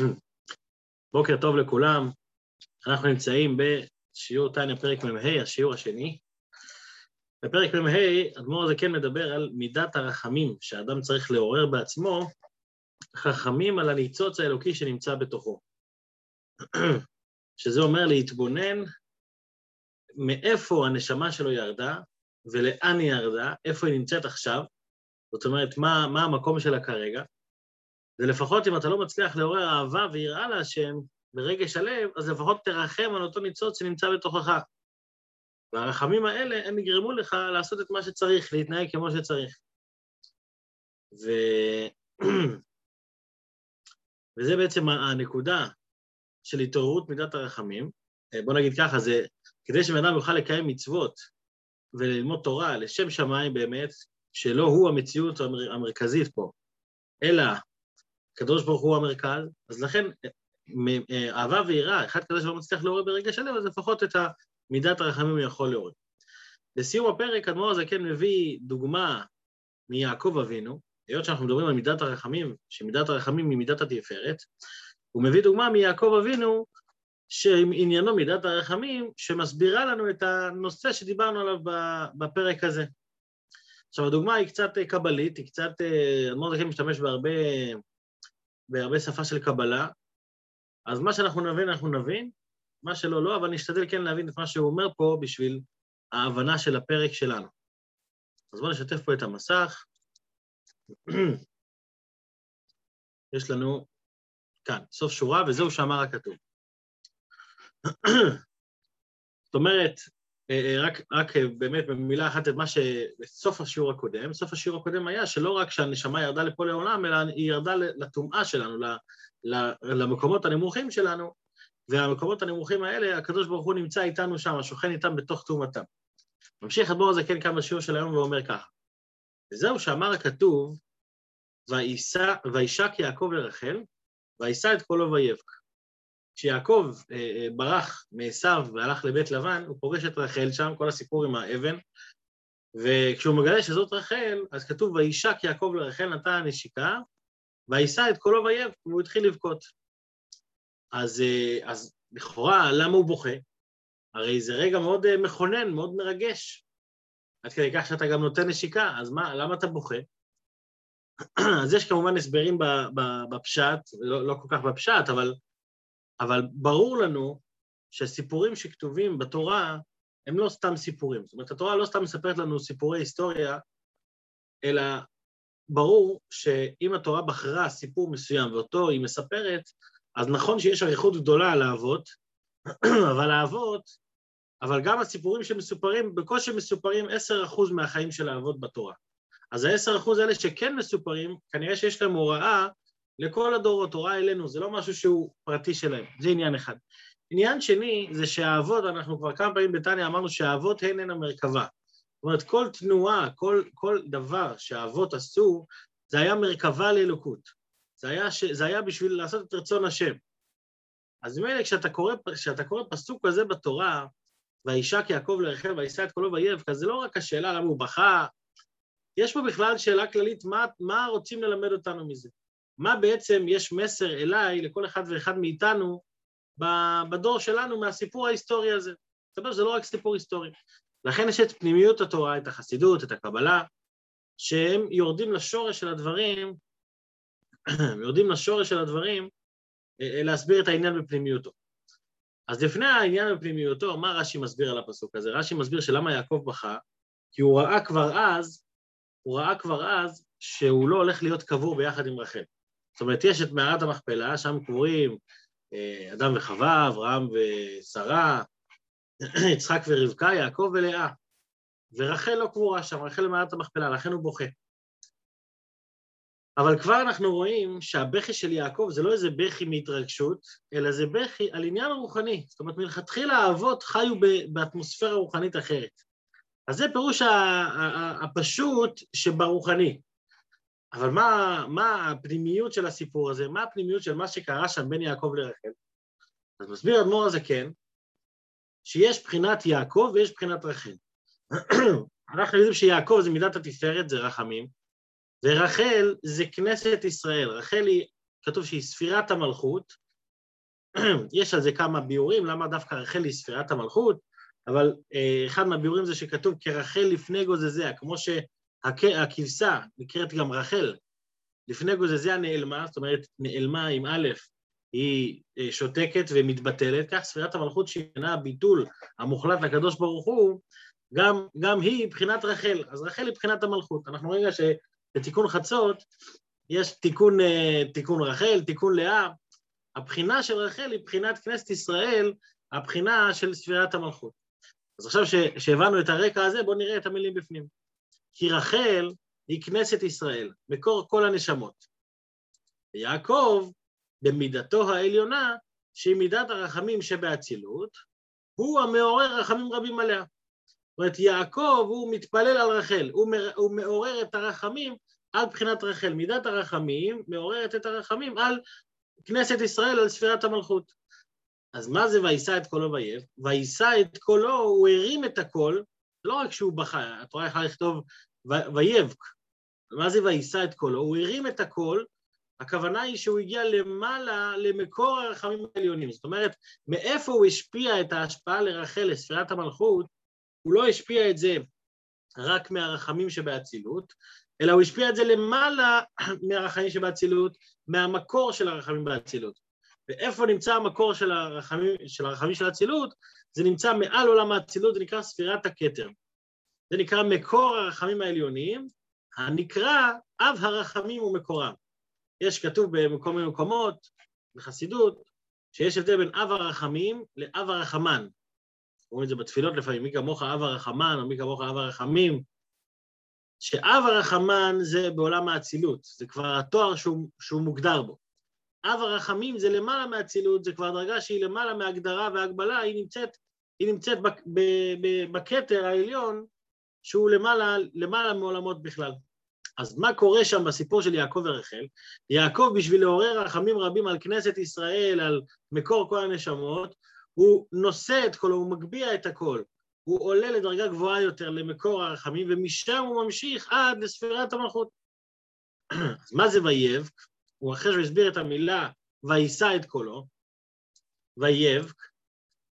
בוקר טוב לכולם, אנחנו נמצאים בשיעור תניא פרק מ"ה, השיעור השני. בפרק מ"ה, אדמו"ר הזה כן מדבר על מידת הרחמים שאדם צריך לעורר בעצמו, חכמים על הניצוץ האלוקי שנמצא בתוכו. שזה אומר להתבונן מאיפה הנשמה שלו ירדה ולאן היא ירדה, איפה היא נמצאת עכשיו, זאת אומרת, מה, מה המקום שלה כרגע, ולפחות אם אתה לא מצליח לעורר אהבה ויראה להשם ברגש הלב, אז לפחות תרחם על אותו ניצוץ שנמצא בתוכך. והרחמים האלה, הם יגרמו לך לעשות את מה שצריך, להתנהג כמו שצריך. ו... וזה בעצם הנקודה של התעוררות מידת הרחמים. בוא נגיד ככה, זה כדי שבן אדם יוכל לקיים מצוות וללמוד תורה לשם שמיים באמת, שלא הוא המציאות המרכזית פה, אלא הקדוש ברוך הוא המרכז, אז לכן אהבה ויראה, אחד כזה שלא מצליח לעורר ברגע שלם, אז לפחות את מידת הרחמים הוא יכול לעורר. בסיום הפרק, אדמו"ר הזה כן מביא דוגמה מיעקב אבינו, היות שאנחנו מדברים על מידת הרחמים, שמידת הרחמים היא מידת התפארת, הוא מביא דוגמה מיעקב אבינו, שעניינו מידת הרחמים, שמסבירה לנו את הנושא שדיברנו עליו בפרק הזה. עכשיו, הדוגמה היא קצת קבלית, היא קצת, אדמו"ר זה כן משתמש בהרבה בהרבה שפה של קבלה, אז מה שאנחנו נבין, אנחנו נבין, מה שלא, לא, אבל נשתדל כן להבין את מה שהוא אומר פה בשביל ההבנה של הפרק שלנו. אז בואו נשתף פה את המסך. יש לנו כאן, סוף שורה, וזהו שאמר הכתוב. זאת אומרת, רק, רק אה, באמת במילה אחת את מה שבסוף השיעור הקודם, סוף השיעור הקודם היה שלא רק שהנשמה ירדה לפה לעולם, אלא היא ירדה לטומאה שלנו, למקומות הנמוכים שלנו, והמקומות הנמוכים האלה, הקדוש ברוך הוא נמצא איתנו שם, שוכן איתם בתוך טומאתם. ממשיך אדמו"ר הזה כן כמה שיעור של היום ואומר ככה, וזהו שאמר הכתוב, וישק יעקב לרחל, וישא את קולו ויבק. כשיעקב אה, אה, ברח מעשיו והלך לבית לבן, הוא פוגש את רחל שם, כל הסיפור עם האבן, וכשהוא מגלה שזאת רחל, אז כתוב, וישק יעקב לרחל נתן הנשיקה, ויישא את קולו ויבק, והוא התחיל לבכות. אז, אה, אז לכאורה, למה הוא בוכה? הרי זה רגע מאוד מכונן, מאוד מרגש. עד כדי כך שאתה גם נותן נשיקה, אז מה, למה אתה בוכה? אז יש כמובן הסברים בפשט, לא, לא כל כך בפשט, אבל אבל ברור לנו שהסיפורים שכתובים בתורה הם לא סתם סיפורים. זאת אומרת, התורה לא סתם מספרת לנו סיפורי היסטוריה, אלא ברור שאם התורה בחרה סיפור מסוים ואותו היא מספרת, אז נכון שיש אריכות גדולה על האבות, אבל האבות, אבל גם הסיפורים שמסופרים, בקושי מסופרים 10% מהחיים של האבות בתורה. אז ה-10% האלה שכן מסופרים, כנראה שיש להם הוראה לכל הדורות, הוראה אלינו, זה לא משהו שהוא פרטי שלהם, זה עניין אחד. עניין שני זה שהאבות, אנחנו כבר כמה פעמים בתניא אמרנו שהאבות הן הן המרכבה. זאת אומרת, כל תנועה, כל, כל דבר שהאבות עשו, זה היה מרכבה לאלוקות. זה היה, ש... זה היה בשביל לעשות את רצון השם. אז ממילא כשאתה קורא, כשאתה קורא פסוק כזה בתורה, וישק יעקב לרחל וישא את קולו ויבק, אז זה לא רק השאלה למה הוא בכה, יש פה בכלל שאלה כללית, מה, מה רוצים ללמד אותנו מזה? מה בעצם יש מסר אליי, לכל אחד ואחד מאיתנו, בדור שלנו מהסיפור ההיסטורי הזה. מסתבר שזה לא רק סיפור היסטורי. לכן יש את פנימיות התורה, את החסידות, את הקבלה, שהם יורדים לשורש של הדברים, יורדים לשורש של הדברים, אה, אה, להסביר את העניין בפנימיותו. אז לפני העניין בפנימיותו, מה רש"י מסביר על הפסוק הזה? רש"י מסביר שלמה יעקב בכה, כי הוא ראה כבר אז, הוא ראה כבר אז שהוא לא הולך להיות קבור ביחד עם רחל. זאת אומרת, יש את מערת המכפלה, שם קבורים אה, אדם וחווה, אברהם ושרה, יצחק ורבקה, יעקב ולאה. ורחל לא קבורה שם, רחל למערת המכפלה, לכן הוא בוכה. אבל כבר אנחנו רואים שהבכי של יעקב זה לא איזה בכי מהתרגשות, אלא זה בכי על עניין רוחני. זאת אומרת, מלכתחילה האבות חיו באטמוספירה רוחנית אחרת. אז זה פירוש הפשוט שברוחני. אבל מה, מה הפנימיות של הסיפור הזה? מה הפנימיות של מה שקרה שם בין יעקב לרחל? אז מסביר אדמו"ר הזה כן, שיש בחינת יעקב ויש בחינת רחל. אנחנו יודעים שיעקב זה מידת התפארת, זה רחמים, ורחל זה כנסת ישראל. רחל היא כתוב שהיא ספירת המלכות, יש על זה כמה ביאורים, למה דווקא רחל היא ספירת המלכות, אבל אה, אחד מהביאורים זה שכתוב כרחל לפני גוזזיה, כמו שהכבשה נקראת גם רחל, לפני גוזזיה נעלמה, זאת אומרת נעלמה עם א', היא אה, שותקת ומתבטלת, כך ספירת המלכות שעניינה הביטול המוחלט לקדוש ברוך הוא, גם, גם היא מבחינת רחל, אז רחל היא מבחינת המלכות. אנחנו רואים שבתיקון חצות יש תיקון, אה, תיקון רחל, תיקון לאה, הבחינה של רחל היא בחינת כנסת ישראל, הבחינה של ספירת המלכות. אז עכשיו שהבנו את הרקע הזה, בואו נראה את המילים בפנים. כי רחל היא כנסת ישראל, מקור כל הנשמות. ויעקב, במידתו העליונה, שהיא מידת הרחמים שבאצילות, הוא המעורר רחמים רבים עליה. זאת אומרת, יעקב הוא מתפלל על רחל, הוא, הוא מעורר את הרחמים על בחינת רחל. מידת הרחמים מעוררת את הרחמים על כנסת ישראל, על ספירת המלכות. אז מה זה ויישא את קולו ויב? ויישא את קולו, הוא הרים את הקול, לא רק שהוא בכה, רואה איך לכתוב ויבק. מה זה ויישא את קולו? הוא הרים את הקול, הכוונה היא שהוא הגיע למעלה למקור הרחמים העליונים. זאת אומרת, מאיפה הוא השפיע את ההשפעה לרחל, לספירת המלכות, הוא לא השפיע את זה רק מהרחמים שבאצילות, אלא הוא השפיע את זה למעלה מהרחמים שבאצילות, מהמקור של הרחמים באצילות. ואיפה נמצא המקור של הרחמים של, האצילות? זה נמצא מעל עולם האצילות, זה נקרא ספירת הכתר. זה נקרא מקור הרחמים העליוניים, הנקרא אב הרחמים ומקורם. יש כתוב במקום ממקומות, בחסידות, שיש הבדל בין אב הרחמים לאב הרחמן. רואים את זה בתפילות לפעמים, מי כמוך אב הרחמן או מי כמוך אב הרחמים. שאב הרחמן זה בעולם האצילות, זה כבר התואר שהוא, שהוא מוגדר בו. אב הרחמים זה למעלה מהאצילות, זה כבר דרגה שהיא למעלה מהגדרה והגבלה, היא נמצאת, היא נמצאת בכתר העליון, שהוא למעלה, למעלה מעולמות בכלל. אז מה קורה שם בסיפור של יעקב ורחל? יעקב, בשביל לעורר רחמים רבים על כנסת ישראל, על מקור כל הנשמות, הוא נושא את קולו, הוא מגביה את הקול. הוא עולה לדרגה גבוהה יותר למקור הרחמים, ומשם הוא ממשיך עד לספירת המלכות. אז מה זה ויבק? הוא אחרי שהוא הסביר את המילה ויישא את קולו, ויבק,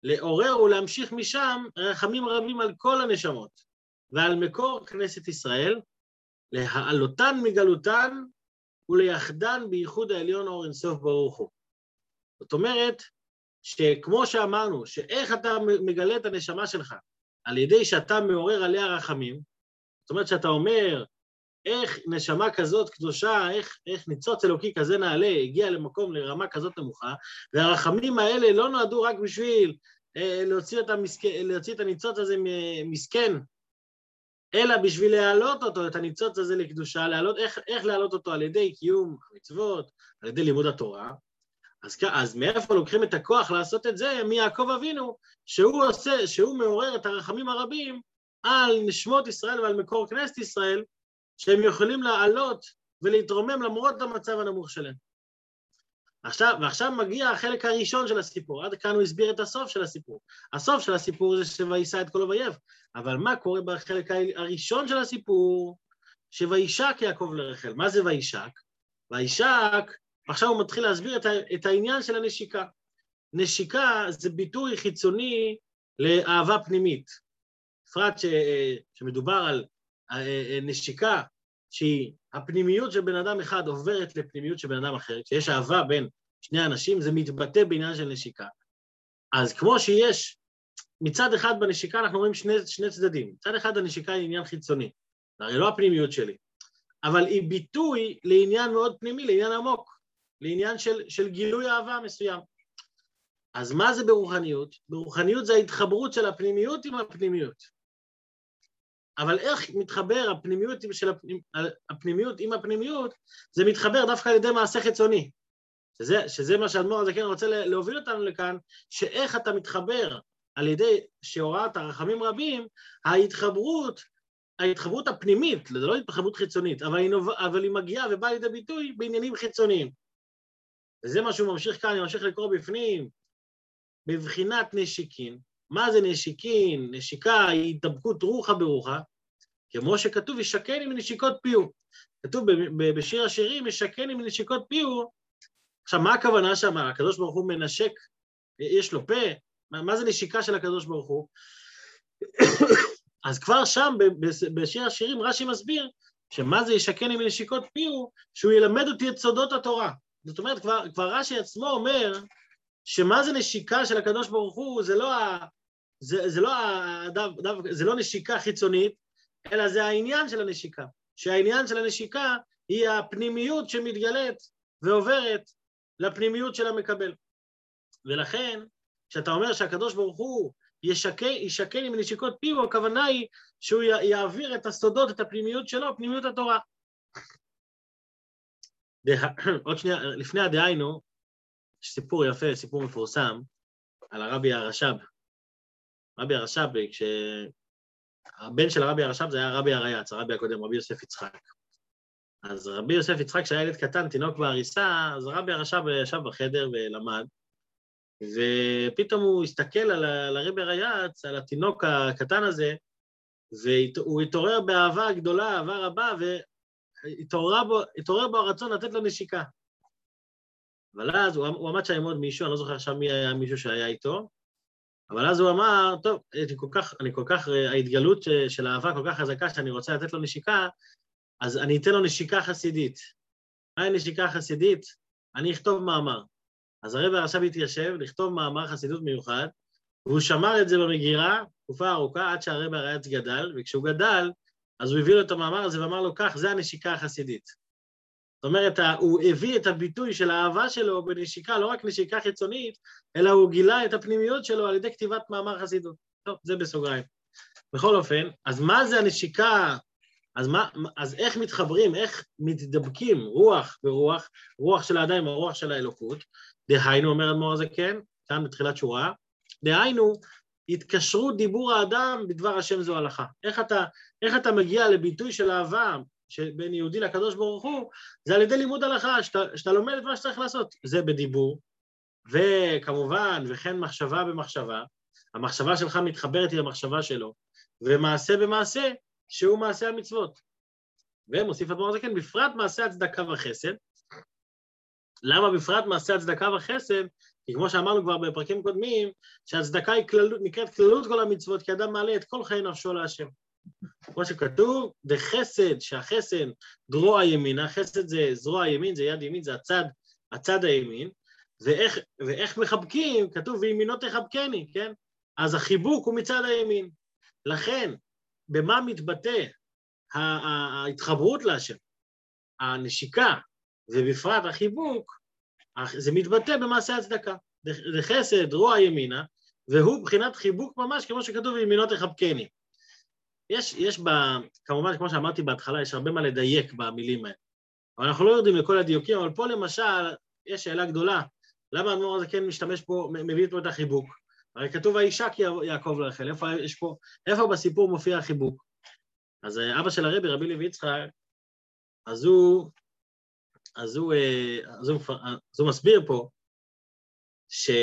לעורר ולהמשיך משם רחמים רבים על כל הנשמות, ועל מקור כנסת ישראל, להעלותן מגלותן וליחדן בייחוד העליון אור אינסוף ברוך הוא. זאת אומרת, שכמו שאמרנו, שאיך אתה מגלה את הנשמה שלך, על ידי שאתה מעורר עליה רחמים, זאת אומרת שאתה אומר, איך נשמה כזאת קדושה, איך, איך ניצוץ אלוקי כזה נעלה, הגיע למקום, לרמה כזאת נמוכה, והרחמים האלה לא נועדו רק בשביל אה, להוציא, המסכ... להוציא את הניצוץ הזה מסכן, אלא בשביל להעלות אותו, את הניצוץ הזה לקדושה, להעלות, איך, איך להעלות אותו על ידי קיום המצוות, על ידי לימוד התורה. אז, אז מאיפה לוקחים את הכוח לעשות את זה? מיעקב אבינו, שהוא עושה, שהוא מעורר את הרחמים הרבים על נשמות ישראל ועל מקור כנסת ישראל, שהם יכולים לעלות ולהתרומם למרות המצב הנמוך שלהם. עכשיו, ועכשיו מגיע החלק הראשון של הסיפור, עד כאן הוא הסביר את הסוף של הסיפור. הסוף של הסיפור זה שוישא את כל אויב, אבל מה קורה בחלק הראשון של הסיפור? שוישק יעקב לרחל. מה זה וישק? וישק, עכשיו הוא מתחיל להסביר את, את העניין של הנשיקה. נשיקה זה ביטוי חיצוני לאהבה פנימית. בפרט שמדובר על אה, אה, נשיקה שהיא הפנימיות של בן אדם אחד עוברת לפנימיות של בן אדם אחר, כשיש אהבה בין שני אנשים, זה מתבטא בעניין של נשיקה. אז כמו שיש, מצד אחד בנשיקה אנחנו רואים שני, שני צדדים. מצד אחד הנשיקה היא עניין חיצוני, זה הרי לא הפנימיות שלי, אבל היא ביטוי לעניין מאוד פנימי, לעניין עמוק, לעניין של, של גילוי אהבה מסוים. אז מה זה ברוחניות? ברוחניות זה ההתחברות של הפנימיות עם הפנימיות. אבל איך מתחבר הפנימיות, של הפנימ... הפנימיות עם הפנימיות, זה מתחבר דווקא על ידי מעשה חיצוני. שזה, שזה מה שאדמו"ר הזקן רוצה להוביל אותנו לכאן, שאיך אתה מתחבר על ידי שהוראת הרחמים רבים, ההתחברות, ההתחברות הפנימית, זה לא התחברות חיצונית, אבל היא, נוב... אבל היא מגיעה ובאה לידי ביטוי בעניינים חיצוניים. וזה מה שהוא ממשיך כאן, אני ממשיך לקרוא בפנים, בבחינת נשיקין, מה זה נשיקין? נשיקה היא התדבקות רוחה ברוחה, כמו שכתוב, ישקן עם נשיקות פיהו. כתוב בשיר השירים, ישקן עם נשיקות פיהו, עכשיו, מה הכוונה שם? הקדוש ברוך הוא מנשק, יש לו פה? מה, מה זה נשיקה של הקדוש ברוך הוא? אז כבר שם, בשיר השירים, רש"י מסביר שמה זה ישקני מנשיקות פיהו, שהוא ילמד אותי את סודות התורה. זאת אומרת, כבר, כבר רש"י עצמו אומר שמה זה נשיקה של הקדוש ברוך הוא, זה לא, ה, זה, זה לא, הדו, דו, זה לא נשיקה חיצונית, אלא זה העניין של הנשיקה. שהעניין של הנשיקה היא הפנימיות שמתגלית ועוברת לפנימיות של המקבל. ולכן, כשאתה אומר שהקדוש ברוך הוא ישקן עם נשיקות פיו, הכוונה היא שהוא יעביר את הסודות, את הפנימיות שלו, פנימיות התורה. עוד שנייה, לפני הדהיינו, יש סיפור יפה, סיפור מפורסם, על הרבי הרש"ב. רבי הרש"ב, כשהבן של הרבי הרש"ב זה היה רבי הרייץ, הרבי הקודם, רבי יוסף יצחק. אז רבי יוסף יצחק, כשהיה ילד קטן, תינוק בעריסה, אז רבי הרש"ב ישב בחדר ולמד, ופתאום הוא הסתכל על הרבי הרייץ, על התינוק הקטן הזה, והוא התעורר באהבה גדולה, אהבה רבה, והתעורר בו הרצון לתת לו נשיקה. אבל אז הוא, הוא עמד שם עם עוד מישהו, אני לא זוכר עכשיו מי היה מישהו שהיה איתו, אבל אז הוא אמר, טוב, אני כל כך, אני כל כך, ההתגלות של האהבה כל כך חזקה שאני רוצה לתת לו נשיקה, אז אני אתן לו נשיקה חסידית. מהי נשיקה חסידית? אני אכתוב מאמר. אז הרב עכשיו התיישב לכתוב מאמר חסידות מיוחד, והוא שמר את זה במגירה תקופה ארוכה עד שהרב הרייץ גדל, וכשהוא גדל, אז הוא הביא לו את המאמר הזה ואמר לו, כך, זה הנשיקה החסידית. זאת אומרת, הוא הביא את הביטוי של האהבה שלו בנשיקה, לא רק נשיקה חיצונית, אלא הוא גילה את הפנימיות שלו על ידי כתיבת מאמר חסידות. טוב, זה בסוגריים. בכל אופן, אז מה זה הנשיקה אז, מה, אז איך מתחברים, איך מתדבקים רוח ברוח, רוח של האדם עם הרוח של האלוקות? דהיינו, אומר אדמו"ר הזה כן, כאן בתחילת שורה, דהיינו, התקשרות דיבור האדם בדבר השם זו הלכה. איך אתה, איך אתה מגיע לביטוי של אהבה בין יהודי לקדוש ברוך הוא, זה על ידי לימוד הלכה, שאתה, שאתה לומד את מה שצריך לעשות. זה בדיבור, וכמובן, וכן מחשבה במחשבה, המחשבה שלך מתחברת עם המחשבה שלו, ומעשה במעשה, שהוא מעשה המצוות. ומוסיף אדמו"ר הזקן, בפרט מעשה הצדקה וחסד. למה בפרט מעשה הצדקה וחסד? כי כמו שאמרנו כבר בפרקים קודמים, שהצדקה היא כללות, נקראת כללות כל המצוות, כי אדם מעלה את כל חיי נפשו להשם. כמו שכתוב, בחסד, שהחסד דרוע ימינה, חסד זה זרוע ימין, זה יד ימין, זה הצד, הצד הימין, ואיך, ואיך מחבקים, כתוב וימינו תחבקני, כן? אז החיבוק הוא מצד הימין. לכן, במה מתבטא ההתחברות להשם, הנשיקה, ובפרט החיבוק, זה מתבטא במעשה הצדקה. זה חסד, רוע ימינה, והוא מבחינת חיבוק ממש, כמו שכתוב, וימינו תחבקני. יש, יש ב... כמובן, כמו שאמרתי בהתחלה, יש הרבה מה לדייק במילים האלה. אבל אנחנו לא יורדים לכל הדיוקים, אבל פה למשל, יש שאלה גדולה, למה האדמו"ר הזה כן משתמש פה, מביא פה את החיבוק? הרי כתוב וישק יעקב לרחל, איפה יש פה, איפה בסיפור מופיע החיבוק? אז אה, אבא של הרבי, רבי לוי יצחק, אז הוא, אז הוא, אה, אז הוא, אז הוא מסביר פה שהביור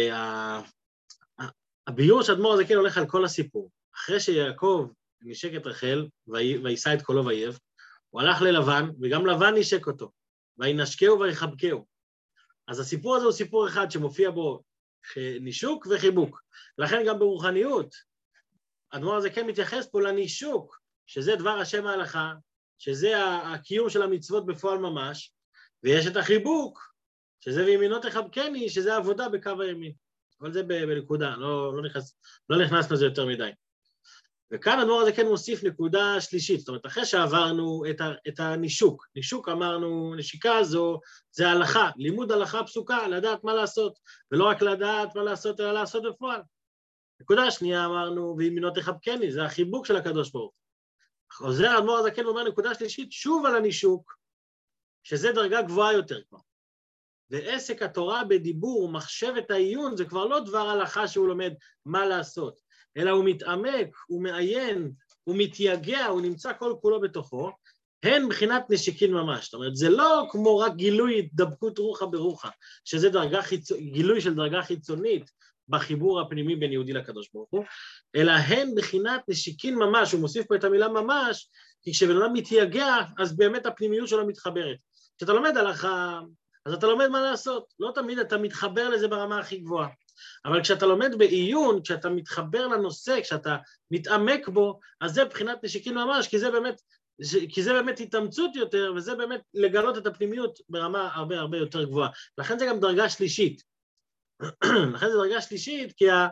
שה, שאדמו"ר הזה כן הולך על כל הסיפור. אחרי שיעקב נשק את רחל וישא את קולו וייב, הוא הלך ללבן, וגם לבן נשק אותו, וינשקהו ויחבקהו. אז הסיפור הזה הוא סיפור אחד שמופיע בו נישוק וחיבוק. לכן גם ברוחניות, האדמו"ר הזה כן מתייחס פה לנישוק, שזה דבר השם זו הלכה, שזה הקיום של המצוות בפועל ממש, ויש את החיבוק, שזה וימינו תחבקני, שזה עבודה בקו הימין. אבל זה בנקודה, לא, לא, נכנס, לא נכנסנו לזה יותר מדי. וכאן הדבר הזה כן מוסיף נקודה שלישית, זאת אומרת, אחרי שעברנו את, ה, את הנישוק, נישוק אמרנו, נשיקה זו, זה הלכה, לימוד הלכה פסוקה, לדעת מה לעשות, ולא רק לדעת מה לעשות, אלא לעשות בפועל. נקודה שנייה אמרנו, וימינו תחבקני, זה החיבוק של הקדוש ברוך הוא. חוזר האדמו"ר הזקן ואומר נקודה שלישית, שוב על הנישוק, שזה דרגה גבוהה יותר כבר. ועסק התורה בדיבור, מחשבת העיון, זה כבר לא דבר הלכה שהוא לומד מה לעשות, אלא הוא מתעמק, הוא מעיין, הוא מתייגע, הוא נמצא כל כולו בתוכו, הן מבחינת נשיקין ממש. זאת אומרת, זה לא כמו רק גילוי התדבקות רוחה ברוחה, שזה דרגה חיצ... גילוי של דרגה חיצונית בחיבור הפנימי בין יהודי לקדוש ברוך הוא, אלא הן מבחינת נשיקין ממש, הוא מוסיף פה את המילה ממש, כי כשבן אדם מתייגע, אז באמת הפנימיות שלו מתחברת. כשאתה לומד הלכה, אז אתה לומד מה לעשות. לא תמיד אתה מתחבר לזה ברמה הכי גבוהה. אבל כשאתה לומד בעיון, כשאתה מתחבר לנושא, כשאתה מתעמק בו, אז זה בחינת נשיקין ממש, כי זה באמת, כי זה באמת התאמצות יותר, וזה באמת לגלות את הפנימיות ברמה הרבה הרבה יותר גבוהה. לכן זה גם דרגה שלישית. לכן זה דרגה שלישית, כי, ה,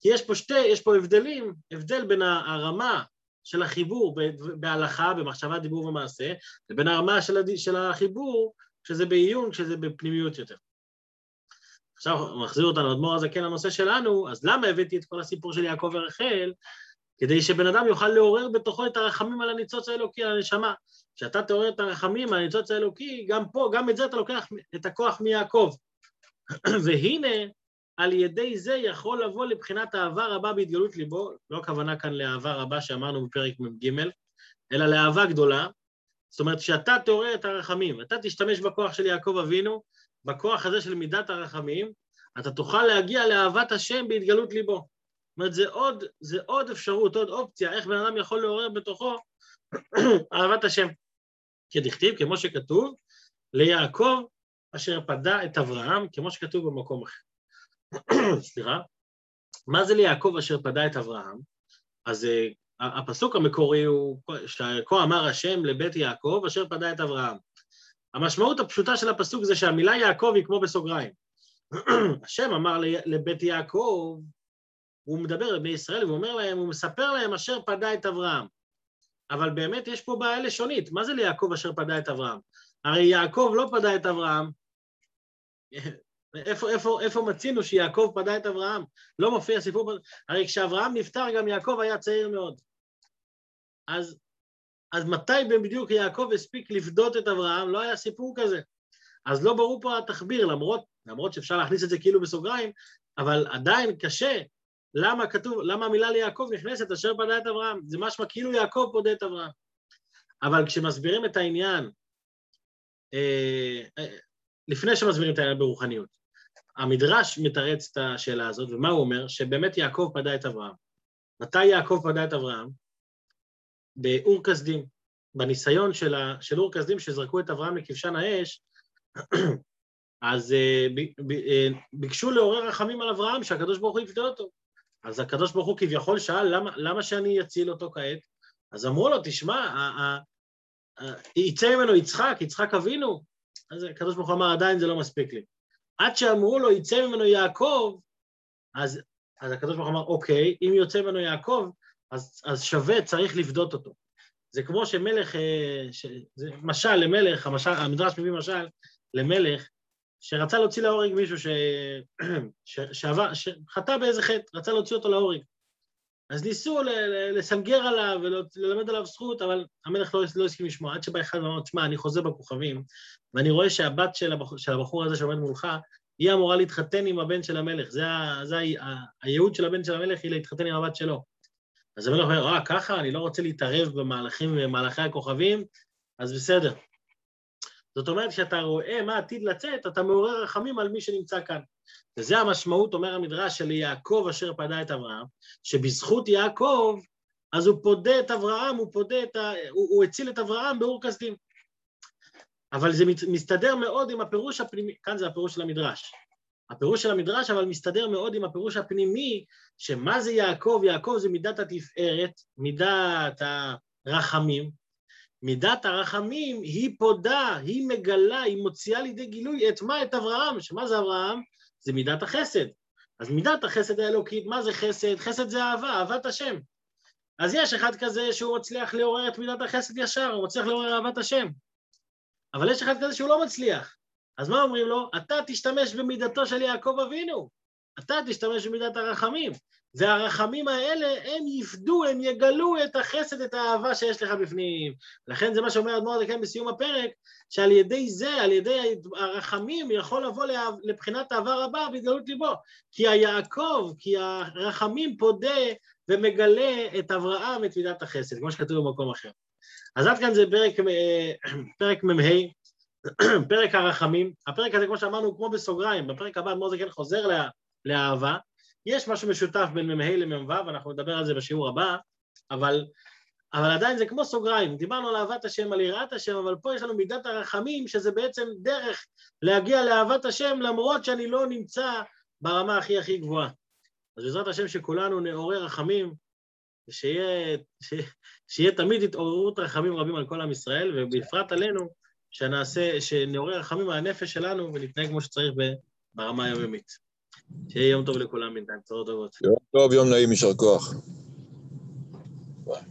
כי יש פה שתי, יש פה הבדלים, הבדל בין הרמה של החיבור בהלכה, במחשבה, דיבור ומעשה, לבין הרמה של, הד... של החיבור, שזה בעיון, שזה בפנימיות יותר. עכשיו מחזיר אותנו אדמו"ר הזקן לנושא שלנו, אז למה הבאתי את כל הסיפור של יעקב ורחל? כדי שבן אדם יוכל לעורר בתוכו את הרחמים על הניצוץ האלוקי, על הנשמה. כשאתה תעורר את הרחמים על הניצוץ האלוקי, גם פה, גם את זה אתה לוקח את הכוח מיעקב. והנה, על ידי זה יכול לבוא לבחינת אהבה רבה בהתגלות ליבו, לא הכוונה כאן לאהבה רבה שאמרנו בפרק מ"ג, אלא לאהבה גדולה. זאת אומרת, כשאתה תעורר את הרחמים, אתה תשתמש בכוח של יעקב אבינו, בכוח הזה של מידת הרחמים, אתה תוכל להגיע לאהבת השם בהתגלות ליבו. זאת אומרת, זה עוד, זה עוד אפשרות, עוד אופציה, איך בן אדם יכול לעורר בתוכו אהבת השם. כדכתיב, כמו שכתוב, ליעקב אשר פדה את אברהם, כמו שכתוב במקום אחר. סליחה. מה זה ליעקב אשר פדה את אברהם? אז uh, הפסוק המקורי הוא, שכה אמר השם לבית יעקב אשר פדה את אברהם. המשמעות הפשוטה של הפסוק זה שהמילה יעקב היא כמו בסוגריים. השם אמר לבית יעקב, הוא מדבר לבני ישראל ואומר להם, הוא מספר להם אשר פדה את אברהם. אבל באמת יש פה בעיה לשונית, מה זה ליעקב אשר פדה את אברהם? הרי יעקב לא פדה את אברהם, איפה, איפה, איפה מצינו שיעקב פדה את אברהם? לא מופיע סיפור, הרי כשאברהם נפטר גם יעקב היה צעיר מאוד. אז, אז מתי בדיוק יעקב הספיק לפדות את אברהם? לא היה סיפור כזה. אז לא ברור פה התחביר, למרות, למרות שאפשר להכניס את זה כאילו בסוגריים, אבל עדיין קשה. למה כתוב, למה המילה ליעקב נכנסת אשר פדה את אברהם? זה משמע כאילו יעקב פודה את אברהם. אבל כשמסבירים את העניין, אה, אה, לפני שמסבירים את העניין ברוחניות, המדרש מתרץ את השאלה הזאת, ומה הוא אומר? שבאמת יעקב פדה את אברהם. מתי יעקב פדה את אברהם? באור כסדים, בניסיון של, ה, של אור כסדים שזרקו את אברהם לכבשן האש, אז אה, ב, ב, אה, ביקשו לעורר רחמים על אברהם שהקדוש ברוך הוא יפדה אותו. אז הקדוש ברוך הוא כביכול שאל, למה, למה שאני אציל אותו כעת? אז אמרו לו, תשמע, יצא ממנו יצחק, יצחק אבינו. אז הקדוש ברוך הוא אמר, עדיין זה לא מספיק לי. עד שאמרו לו, יצא ממנו יעקב, אז, אז הקדוש ברוך הוא אמר, אוקיי, אם יוצא ממנו יעקב, אז, אז שווה, צריך לפדות אותו. זה כמו שמלך, אה, ש, זה משל למלך, המשל, המדרש מביא משל למלך, שרצה להוציא להורג מישהו ש, ש, שעבר, שחטא באיזה חטא, רצה להוציא אותו להורג. אז ניסו לסנגר עליו וללמד עליו זכות, אבל המלך לא, לא הסכים לשמוע, עד שבא אחד ואמר, תשמע, אני חוזר בכוכבים, ואני רואה שהבת של הבחור, של הבחור הזה שעומד מולך, היא אמורה להתחתן עם הבן של המלך, זה, זה הייעוד של הבן של המלך היא להתחתן עם הבת שלו. אז המלך אומר, אה, ככה? אני לא רוצה להתערב במהלכים, במהלכי הכוכבים, אז בסדר. זאת אומרת, כשאתה רואה מה עתיד לצאת, אתה מעורר רחמים על מי שנמצא כאן. וזה המשמעות, אומר המדרש, של יעקב אשר פדה את אברהם, שבזכות יעקב, אז הוא פודה את אברהם, הוא פודה את ה... הוא, הוא הציל את אברהם באור כסדים. אבל זה מסתדר מאוד עם הפירוש הפנימי, כאן זה הפירוש של המדרש. הפירוש של המדרש אבל מסתדר מאוד עם הפירוש הפנימי, שמה זה יעקב? יעקב זה מידת התפארת, מידת הרחמים. מידת הרחמים היא פודה, היא מגלה, היא מוציאה לידי גילוי את מה? את אברהם. שמה זה אברהם? זה מידת החסד. אז מידת החסד האלוקית, מה זה חסד? חסד זה אהבה, אהבת השם. אז יש אחד כזה שהוא מצליח לעורר את מידת החסד ישר, הוא מצליח לעורר אהבת השם. אבל יש אחד כזה שהוא לא מצליח. אז מה אומרים לו? אתה תשתמש במידתו של יעקב אבינו. אתה תשתמש במידת הרחמים. והרחמים האלה, הם יפדו, הם יגלו את החסד, את האהבה שיש לך בפנים. לכן זה מה שאומר אדמו"ר הזקן בסיום הפרק, שעל ידי זה, על ידי הרחמים, יכול לבוא לבחינת אהבה רבה בהתגלות ליבו. כי היעקב, כי הרחמים פודה ומגלה את אברהם, את מידת החסד, כמו שכתוב במקום אחר. אז עד כאן זה פרק, פרק מ"ה, פרק הרחמים. הפרק הזה, כמו שאמרנו, הוא כמו בסוגריים, בפרק הבא אדמו"ר הזקן חוזר לה, לאהבה. יש משהו משותף בין מ"ה למ"ו, אנחנו נדבר על זה בשיעור הבא, אבל אבל עדיין זה כמו סוגריים, דיברנו על אהבת השם, על יראת השם, אבל פה יש לנו מידת הרחמים, שזה בעצם דרך להגיע לאהבת השם, למרות שאני לא נמצא ברמה הכי הכי גבוהה. אז בעזרת השם שכולנו נעורר רחמים, ושיהיה שיהיה תמיד התעוררות רחמים רבים על כל עם ישראל, ובפרט עלינו, שנעשה, שנעורר רחמים על הנפש שלנו ונתנהג כמו שצריך ברמה היומיומית. שיהיה יום טוב לכולם בינתיים, צרות טובות. יום טוב, יום נעים, יישר כוח. ביי.